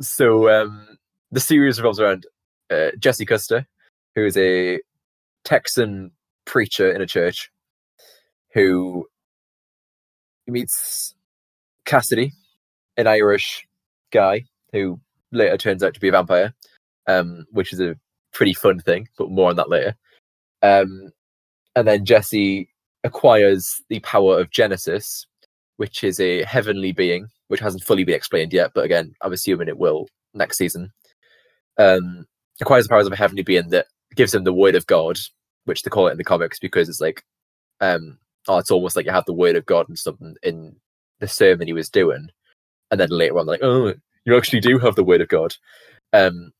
so um, the series revolves around uh, Jesse Custer, who is a Texan preacher in a church, who meets Cassidy, an Irish guy who later turns out to be a vampire, um, which is a pretty fun thing, but more on that later. Um, and then Jesse acquires the power of Genesis, which is a heavenly being, which hasn't fully been explained yet, but again, I'm assuming it will next season. Um, acquires the powers of a heavenly being that gives him the word of God, which they call it in the comics because it's like, um, oh, it's almost like you have the word of God and something in the sermon he was doing, and then later on, like, oh, you actually do have the word of God. Um,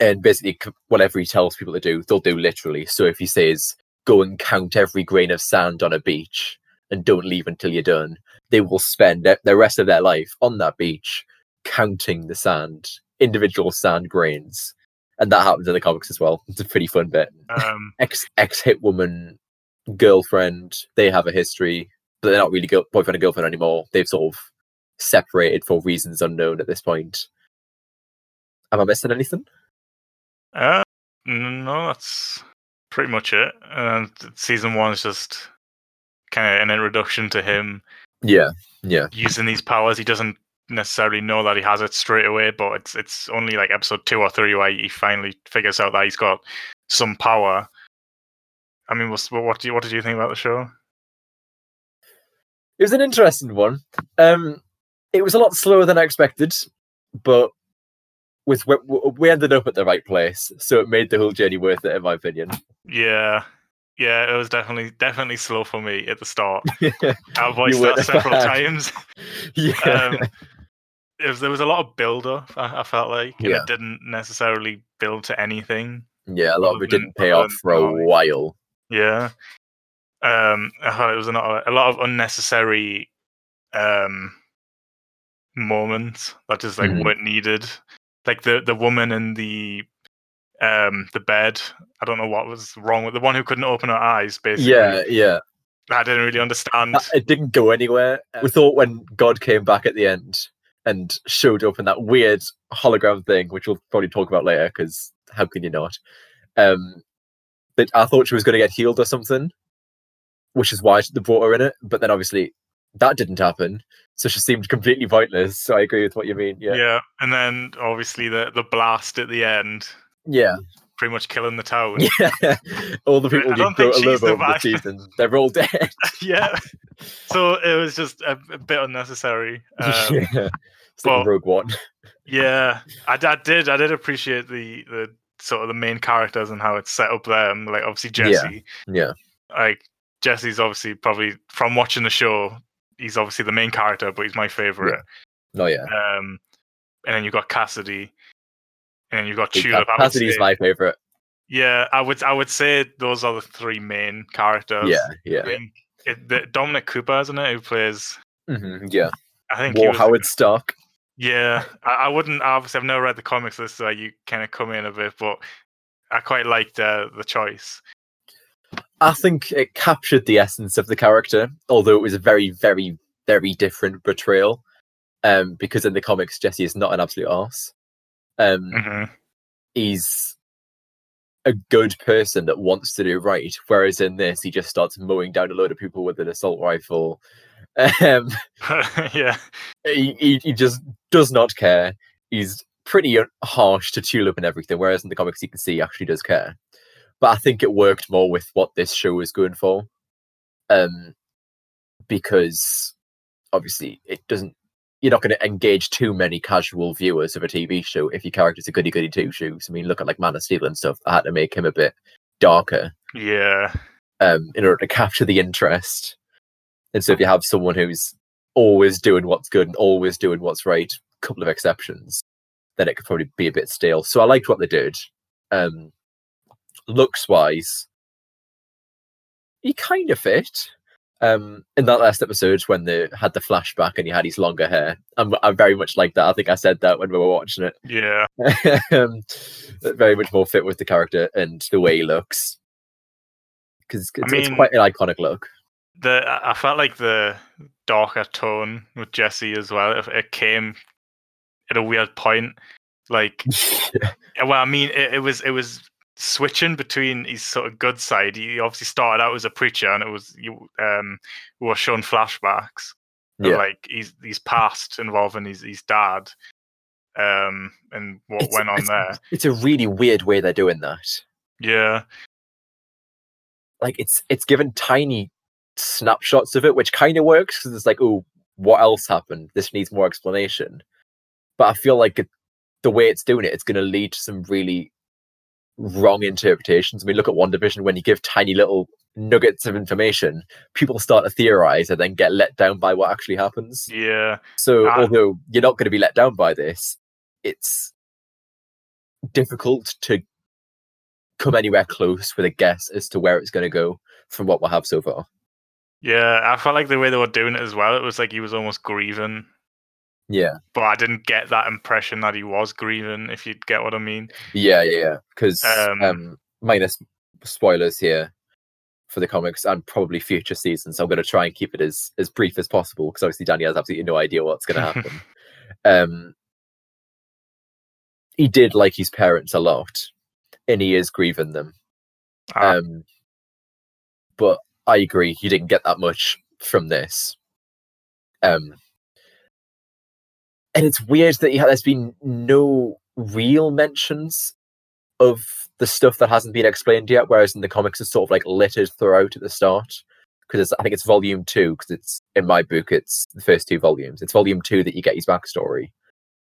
and basically, whatever he tells people to do, they'll do literally. So if he says, go and count every grain of sand on a beach and don't leave until you're done, they will spend the rest of their life on that beach counting the sand, individual sand grains. And that happens in the comics as well. It's a pretty fun bit. Um, ex ex hit woman, girlfriend, they have a history, but they're not really go- boyfriend and girlfriend anymore. They've sort of separated for reasons unknown at this point. Am I missing anything? Uh, no, that's pretty much it. And season one is just kind of an introduction to him. Yeah, yeah. Using these powers, he doesn't necessarily know that he has it straight away, but it's it's only like episode two or three where he finally figures out that he's got some power. I mean, what what do you, what did you think about the show? It was an interesting one. Um, it was a lot slower than I expected, but with we ended up at the right place, so it made the whole journey worth it, in my opinion. Yeah, yeah, it was definitely definitely slow for me at the start. I voiced that several times. yeah, um, was, there was a lot of build up. I, I felt like, yeah. it didn't necessarily build to anything. Yeah, a lot of it didn't pay off for a while. Yeah, um, I thought it was a lot, a lot of unnecessary um moments that just like mm-hmm. weren't needed like the the woman in the um the bed. I don't know what was wrong with the one who couldn't open her eyes. Basically, yeah, yeah. I didn't really understand. It didn't go anywhere. We thought when God came back at the end and showed up in that weird hologram thing, which we'll probably talk about later, because how can you not? Um, that I thought she was going to get healed or something, which is why they brought her in it. But then obviously that didn't happen. So she seemed completely pointless. So I agree with what you mean. Yeah. Yeah. And then obviously the the blast at the end. Yeah. Pretty much killing the town. Yeah. all the people you a little over the season, they're all dead. yeah. So it was just a, a bit unnecessary. Um, yeah. It's like Rogue One. yeah. I, I did I did appreciate the the sort of the main characters and how it's set up there. And like obviously Jesse. Yeah. yeah. Like Jesse's obviously probably from watching the show he's obviously the main character, but he's my favorite. Yeah. Oh yeah. Um, and then you've got Cassidy, and you've got Tulip. Cassidy's my favorite. Yeah, I would I would say those are the three main characters. Yeah, yeah. I mean, it, the, Dominic Cooper, isn't it, who plays? Mm-hmm, yeah. I think War Howard Stark. Yeah, I, I, wouldn't. Obviously, I've never read the comics. This so you kind of come in a bit, but I quite liked uh, the choice. I think it captured the essence of the character, although it was a very, very, very different portrayal. Um, because in the comics, Jesse is not an absolute arse. Um, mm-hmm. He's a good person that wants to do right, whereas in this, he just starts mowing down a load of people with an assault rifle. Um, yeah, he, he, he just does not care. He's pretty harsh to Tulip and everything, whereas in the comics, you can see he actually does care but I think it worked more with what this show is going for, um, because obviously it doesn't. You're not going to engage too many casual viewers of a TV show if your character's a goody goody two shoes. I mean, look at like Man of Steel and stuff. I had to make him a bit darker, yeah, um, in order to capture the interest. And so if you have someone who's always doing what's good and always doing what's right, a couple of exceptions, then it could probably be a bit stale. So I liked what they did. Um, looks wise, he kind of fit. Um, in that last episode when they had the flashback and he had his longer hair, I'm, I very much like that. I think I said that when we were watching it. Yeah, um, very much more fit with the character and the way he looks because it's, mean, it's quite an iconic look. The I felt like the darker tone with Jesse as well. It came at a weird point. Like, yeah. well, I mean, it, it was it was switching between his sort of good side. He obviously started out as a preacher, and it was you um we were shown flashbacks of, Yeah. like his his past involving his his dad, um, and what It's- went on it's- there. It's a really weird way they're doing that. Yeah, Like it's it's given tiny snapshots of it, which kind of works because it's like, oh, what else happened? This needs more explanation. But I feel like it, the way it's doing it, it's going to lead to some really wrong interpretations. I mean, look at WandaVision when you give tiny little nuggets of information, people start to theorize and then get let down by what actually happens. yeah, So, Ah. although you're not going to be let down by this, it's difficult to come anywhere close with a guess as to where it's going to go from what we have so far. yeah. I felt like the way they were doing it as well. It was like he was almost grieving, Yeah, but I didn't get that impression that he was grieving. If you get what I mean. yeah, yeah, yeah. Because Um, um, minus spoilers here for the comics and probably future seasons, I'm going to try and keep it as as brief as possible because obviously Danny has absolutely no idea what's going to happen. um, he did like his parents a lot, and he is grieving them. Ah, Um, but I agree, you didn't get that much from this. Um, and it's weird that ha- there's been no real mentions of the stuff that hasn't been explained yet, whereas in the comics it's sort of like littered throughout at the start. Because I think it's volume two, because it's in my book, it's the first two volumes. It's volume two that you get his backstory.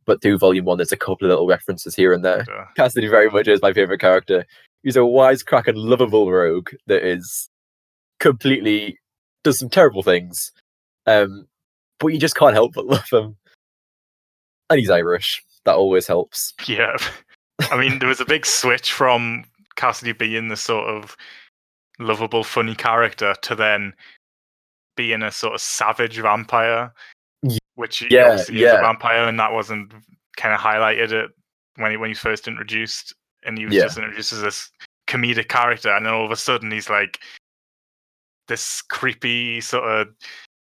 But through volume one, there's a couple of little references here and there. uh, Cassidy very much is my favorite character. He's a wisecracking, lovable rogue that is completely does some terrible things, um, but you just can't help but love him. And he's Irish. That always helps. yeah. I mean, there was a big switch from Cassidy being the sort of lovable, funny character to then being a sort of savage vampire, which he yeah, is yeah. a vampire, and that wasn't kind of highlighted it when he when he first introduced, and he was Yeah. just introduced as this comedic character, and then all of a sudden he's like this creepy sort of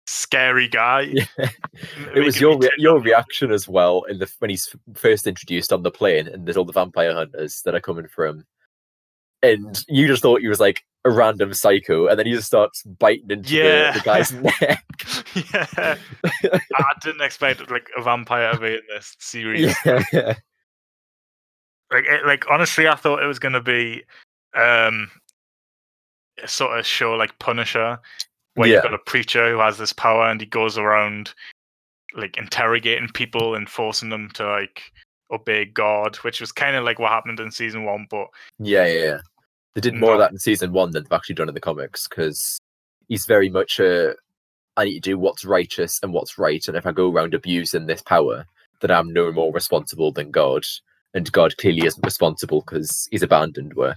scary guy. Yeah. It was your re- your reaction as well in the when he's first introduced on the plane, and there's all the vampire hunters that are coming from, and you just thought he was like a random psycho, and then he just starts biting into Yeah. the, the guy's neck. yeah, I didn't expect like a vampire to be in this series. yeah, yeah. Like, it, like honestly, I thought it was going to be um, a sort of show like Punisher, where Yeah. you've got a preacher who has this power and he goes around like interrogating people and forcing them to like obey God, which was kind of like what happened in season one. But Yeah, yeah, yeah. They did more of that in season one than they've actually done in the comics because he's very much a I need to do what's righteous and what's right, and if I go around abusing this power, then I'm no more responsible than God, and God clearly isn't responsible because he's abandoned her.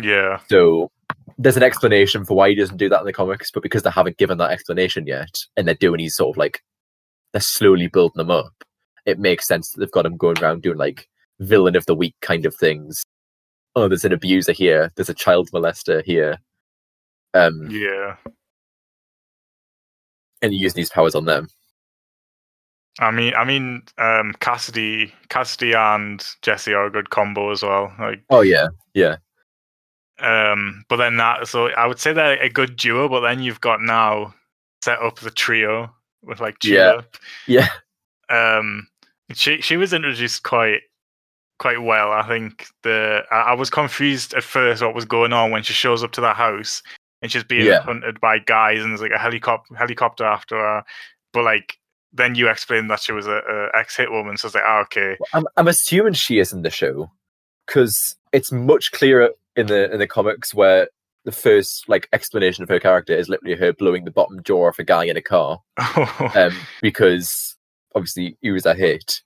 yeah, So there's an explanation for why he doesn't do that in the comics, but because they haven't given that explanation yet, and they're doing these sort of like they're slowly building them up, it makes sense that they've got him going around doing like villain of the week kind of things. Oh, there's an abuser here. There's a child molester here. Um, yeah. and using these powers on them. I mean, I mean, um, Cassidy, Cassidy and Jesse are a good combo as well. Like, Oh yeah, yeah, um, but then that, so I would say they're a good duo. But then you've got now set up the trio with like Yeah. Tulip. yeah, Um, she she was introduced quite quite well. I think the I, I was confused at first what was going on when she shows up to that house and she's being Yeah. hunted by guys and there's like a helicopter helicopter after her. But like then you explained that she was a, a ex hit woman, so it's like, ah, okay, I'm I'm assuming she is in the show because it's much clearer in the in the comics where the first like explanation of her character is literally her blowing the bottom jaw off a guy in a car um, because obviously he was a hit,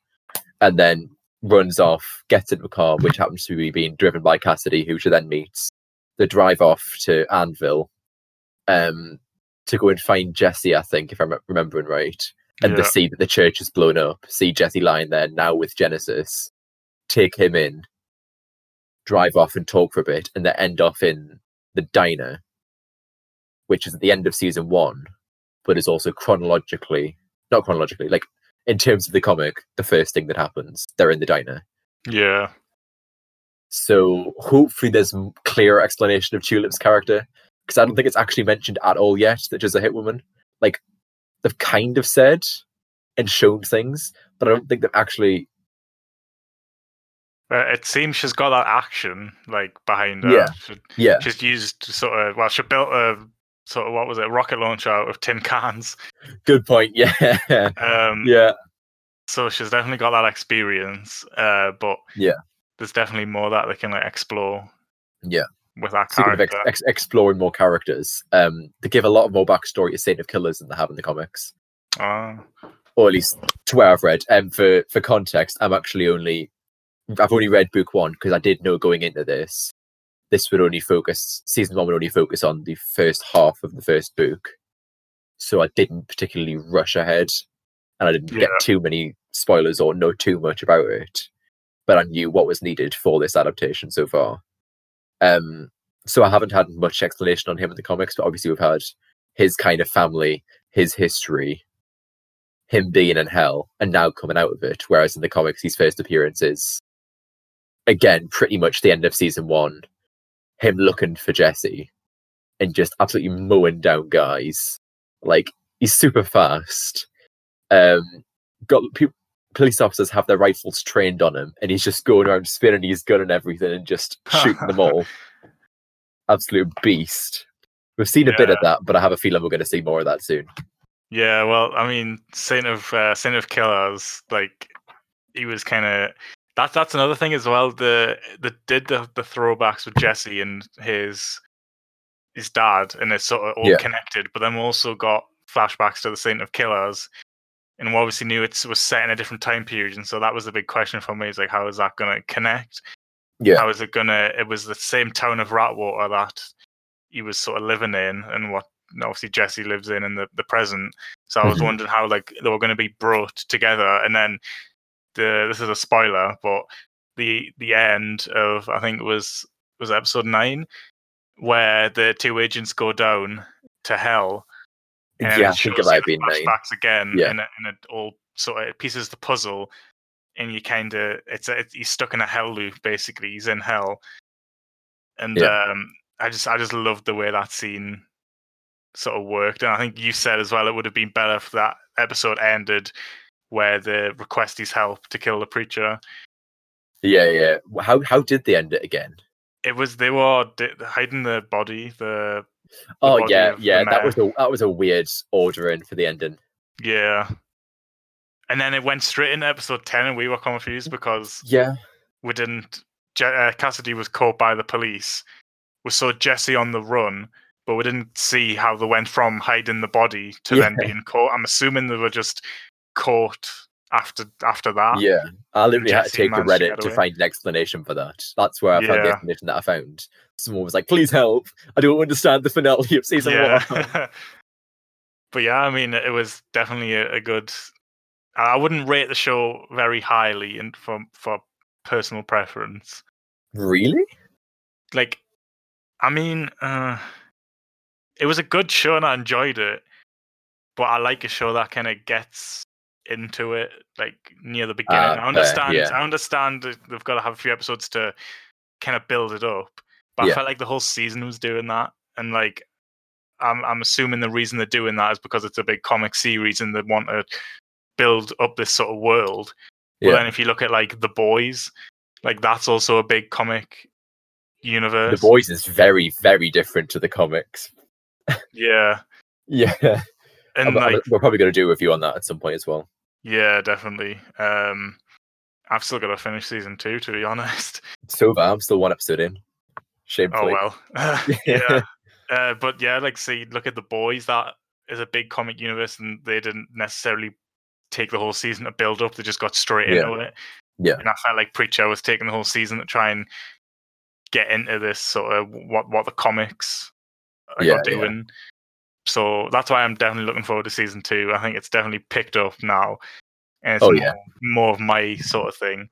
and then runs off, gets into a car which happens to be being driven by Cassidy, who she then meets. They drive off to Annville, um, to go and find Jesse. I think, if I'm remembering right, and Yeah. they see that the church is blown up. See Jesse lying there now with Genesis. Take him in, drive off and talk for a bit, and they end off in the diner, which is at the end of season one, but is also chronologically not chronologically, like in terms of the comic, the first thing that happens, they're in the diner. Yeah. So hopefully there's clearer explanation of Tulip's character because I don't think it's actually mentioned at all yet that she's a hit woman. Like they've kind of said and shown things, but I don't think they've actually. Uh, it seems she's got that action like behind her. Yeah. She- Yeah, she's used sort of well, she built a sort of what was it, rocket launcher out of tin cans. good point. Yeah, Um, yeah, so she's definitely got that experience. Uh, but Yeah. there's definitely more that they can like explore. Yeah. with that Speaking character. ex- ex- exploring more characters, um, they give a lot more backstory to Saint of Killers than they have in the comics, Ah, or at least to where I've read. And um, for for context, I'm actually only I've only read book one because I did know going into this, this would only focus season one would only focus on the first half of the first book, so I didn't particularly rush ahead, and I didn't get too many spoilers or know too much about it, but I knew what was needed for this adaptation so far. Um, so I haven't had much explanation on him in the comics, but obviously we've had his kind of family, his history, him being in hell, and now coming out of it. Whereas in the comics, his first appearance is again pretty much the end of season one, him looking for Jesse and just absolutely mowing down guys. Like he's super fast. Um, got pe- police officers have their rifles trained on him, and he's just going around spinning his gun and everything and just shooting them all. Absolute beast. We've seen a bit of that, but I have a feeling we're going to see more of that soon. yeah. Well, I mean, Saint of uh, Saint of Killers, like he was kind of. That, that's another thing as well. The the did the, the throwbacks with Jesse and his his dad, and it's sort of all Yeah. connected. But then we also got flashbacks to the Saint of Killers, and we obviously knew it was set in a different time period, and so that was the big question for me: is like, how is that going to connect? Yeah. How is it gonna? It was the same town of Ratwater that he was sort of living in, and what obviously Jesse lives in in the, the present. So I was Mhm. wondering how like they were going to be brought together, and then the this is a spoiler, but the the end of I think it was was episode nine where the two agents go down to hell. And yeah, I think it might have been nine. flashbacks again, Yeah. and, it, and it all sort of it pieces the puzzle, and you kind of it's, it's he's stuck in a hell loop basically. He's in hell, and Yeah. um, I just I just loved the way that scene sort of worked, and I think you said as well it would have been better if that episode ended where they request his help to kill the preacher. Yeah, yeah. How how did they end it again? It was they were di- hiding the body, the Oh body yeah, yeah. That was a that was a weird ordering for the ending. yeah. And then it went straight into episode ten, and we were confused because Yeah, we didn't. Je- uh, Cassidy was caught by the police. We saw Jesse on the run, but we didn't see how they went from hiding the body to then being caught. I'm assuming they were just caught after after that. yeah. I literally had to take to managed to Reddit to find an explanation for that. That's where I found the Yeah. explanation that I found. Someone was like, "Please help! I don't understand the finale of season one." but yeah, I mean, it was definitely a, a good. I I wouldn't rate the show very highly, and for for personal preference. really? like i mean uh it was a good show and i enjoyed it but i like a show that kind of gets into it like near the beginning Ah, i understand yeah. i understand they've got to have a few episodes to kind of build it up but Yeah. i felt like the whole season was doing that and like I'm, I'm assuming the reason they're doing that is because it's a big comic series and they want to build up this sort of world Yeah. well then if you look at like the boys like that's also a big comic universe the boys is very very different to the comics. Yeah, Yeah, and I'm- I'm- like we're probably going to do a review on that at some point as well. Yeah, definitely. Um, I've still got to finish season two, to be honest. So far, I'm still one episode in. Oh well, yeah. Uh, but yeah, like see, look at the boys. That is a big comic universe, and they didn't necessarily take the whole season to build up. They just got straight Yeah. into it. Yeah. and I felt like Preacher was taking the whole season to try and get into this sort of what what the comics are yeah. doing. So that's why I'm definitely looking forward to season two. I think it's definitely picked up now, and it's Oh, more, yeah. more of my sort of thing.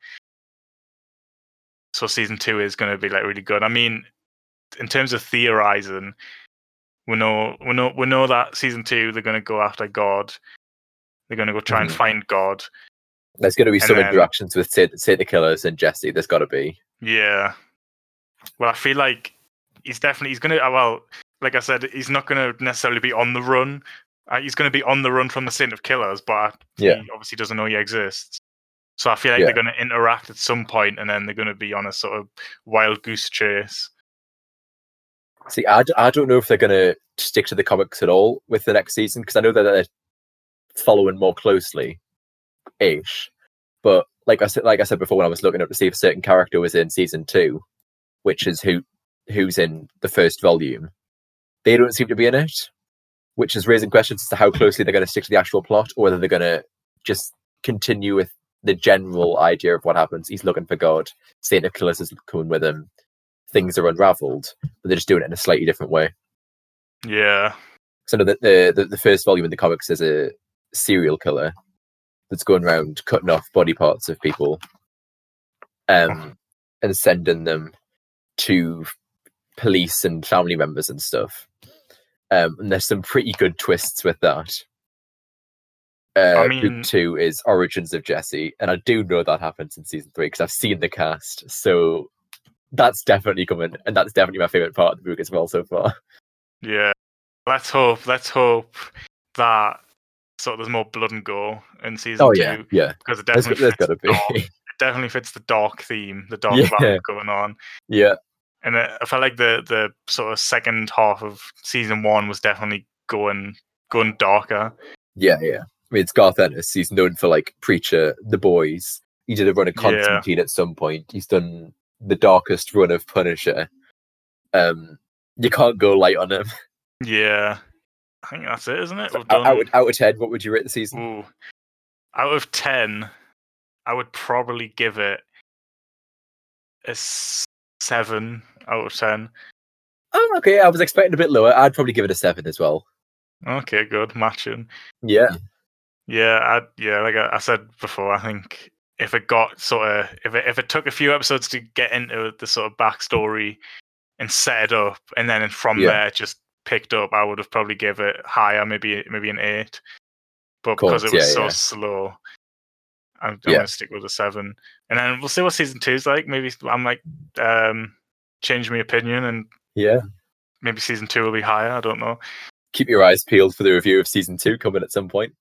So season two is going to be like really good. I mean, in terms of theorizing, we know we know we know that season two they're going to go after God, They're going to go try and Mhm. find God. There's going to be And some then- interactions with say, Saint of Killers and Jesse. There's got to be. Yeah. Well, I feel like he's definitely he's gonna. uh, Well, like I said, he's not gonna necessarily be on the run. Uh, he's gonna be on the run from the Saint of Killers, but Yeah. he obviously doesn't know he exists. So I feel like Yeah. they're gonna interact at some point, and then they're gonna be on a sort of wild goose chase. See, I, d- I don't know if they're going to stick to the comics at all with the next season because I know that they're following more closely, ish. But like I said, like I said before, when I was looking up to see if a certain character was in season two, which is who who's in the first volume, they don't seem to be in it, which is raising questions as to how closely they're going to stick to the actual plot, or whether they're going to just continue with the general idea of what happens. He's looking for God. Saint of Killers is coming with him. Things are unraveled, but they're just doing it in a slightly different way. Yeah. So the, the the the first volume in the comics is a serial killer that's going around cutting off body parts of people, um, and sending them to police and family members and stuff. Um, and there's some pretty good twists with that. Uh, I book two is Origins of Jesse, and I do know that happens in season three because I've seen the cast. So that's definitely coming, and that's definitely my favorite part of the book as well so far. Yeah. Let's hope. Let's hope that sort of there's more blood and gore in season Oh two yeah, yeah. because it definitely there's fits got to the be. dark, it definitely fits the dark theme, the dark Yeah. vibe going on. yeah, and uh, I felt like the the sort of second half of season one was definitely going going darker. Yeah, yeah. I mean, it's Garth Ennis. He's known for like Preacher, The Boys. He did a run of Yeah. Constantine at some point. He's done the darkest run of Punisher. Um, you can't go light on him. Yeah, I think that's it, isn't it? Out, done. out, out of ten, what would you rate the season? Ooh, out of ten, I would probably give it a seven out of ten. Oh, okay. I was expecting a bit lower. I'd probably give it a seven as well. Okay, good matching. Yeah, Yeah, I yeah, like I, I said before, I think if it got sort of if it if it took a few episodes to get into the sort of backstory and set it up, and then from Yeah. there just picked up, I would have probably give it higher, maybe maybe an eight. But Course, because it was yeah, so yeah. slow, I'm, I'm gonna stick with a seven, and then we'll see what season two's like. Maybe I might um change my opinion, and yeah. maybe season two will be higher. I don't know. Keep your eyes peeled for the review of season two coming at some point.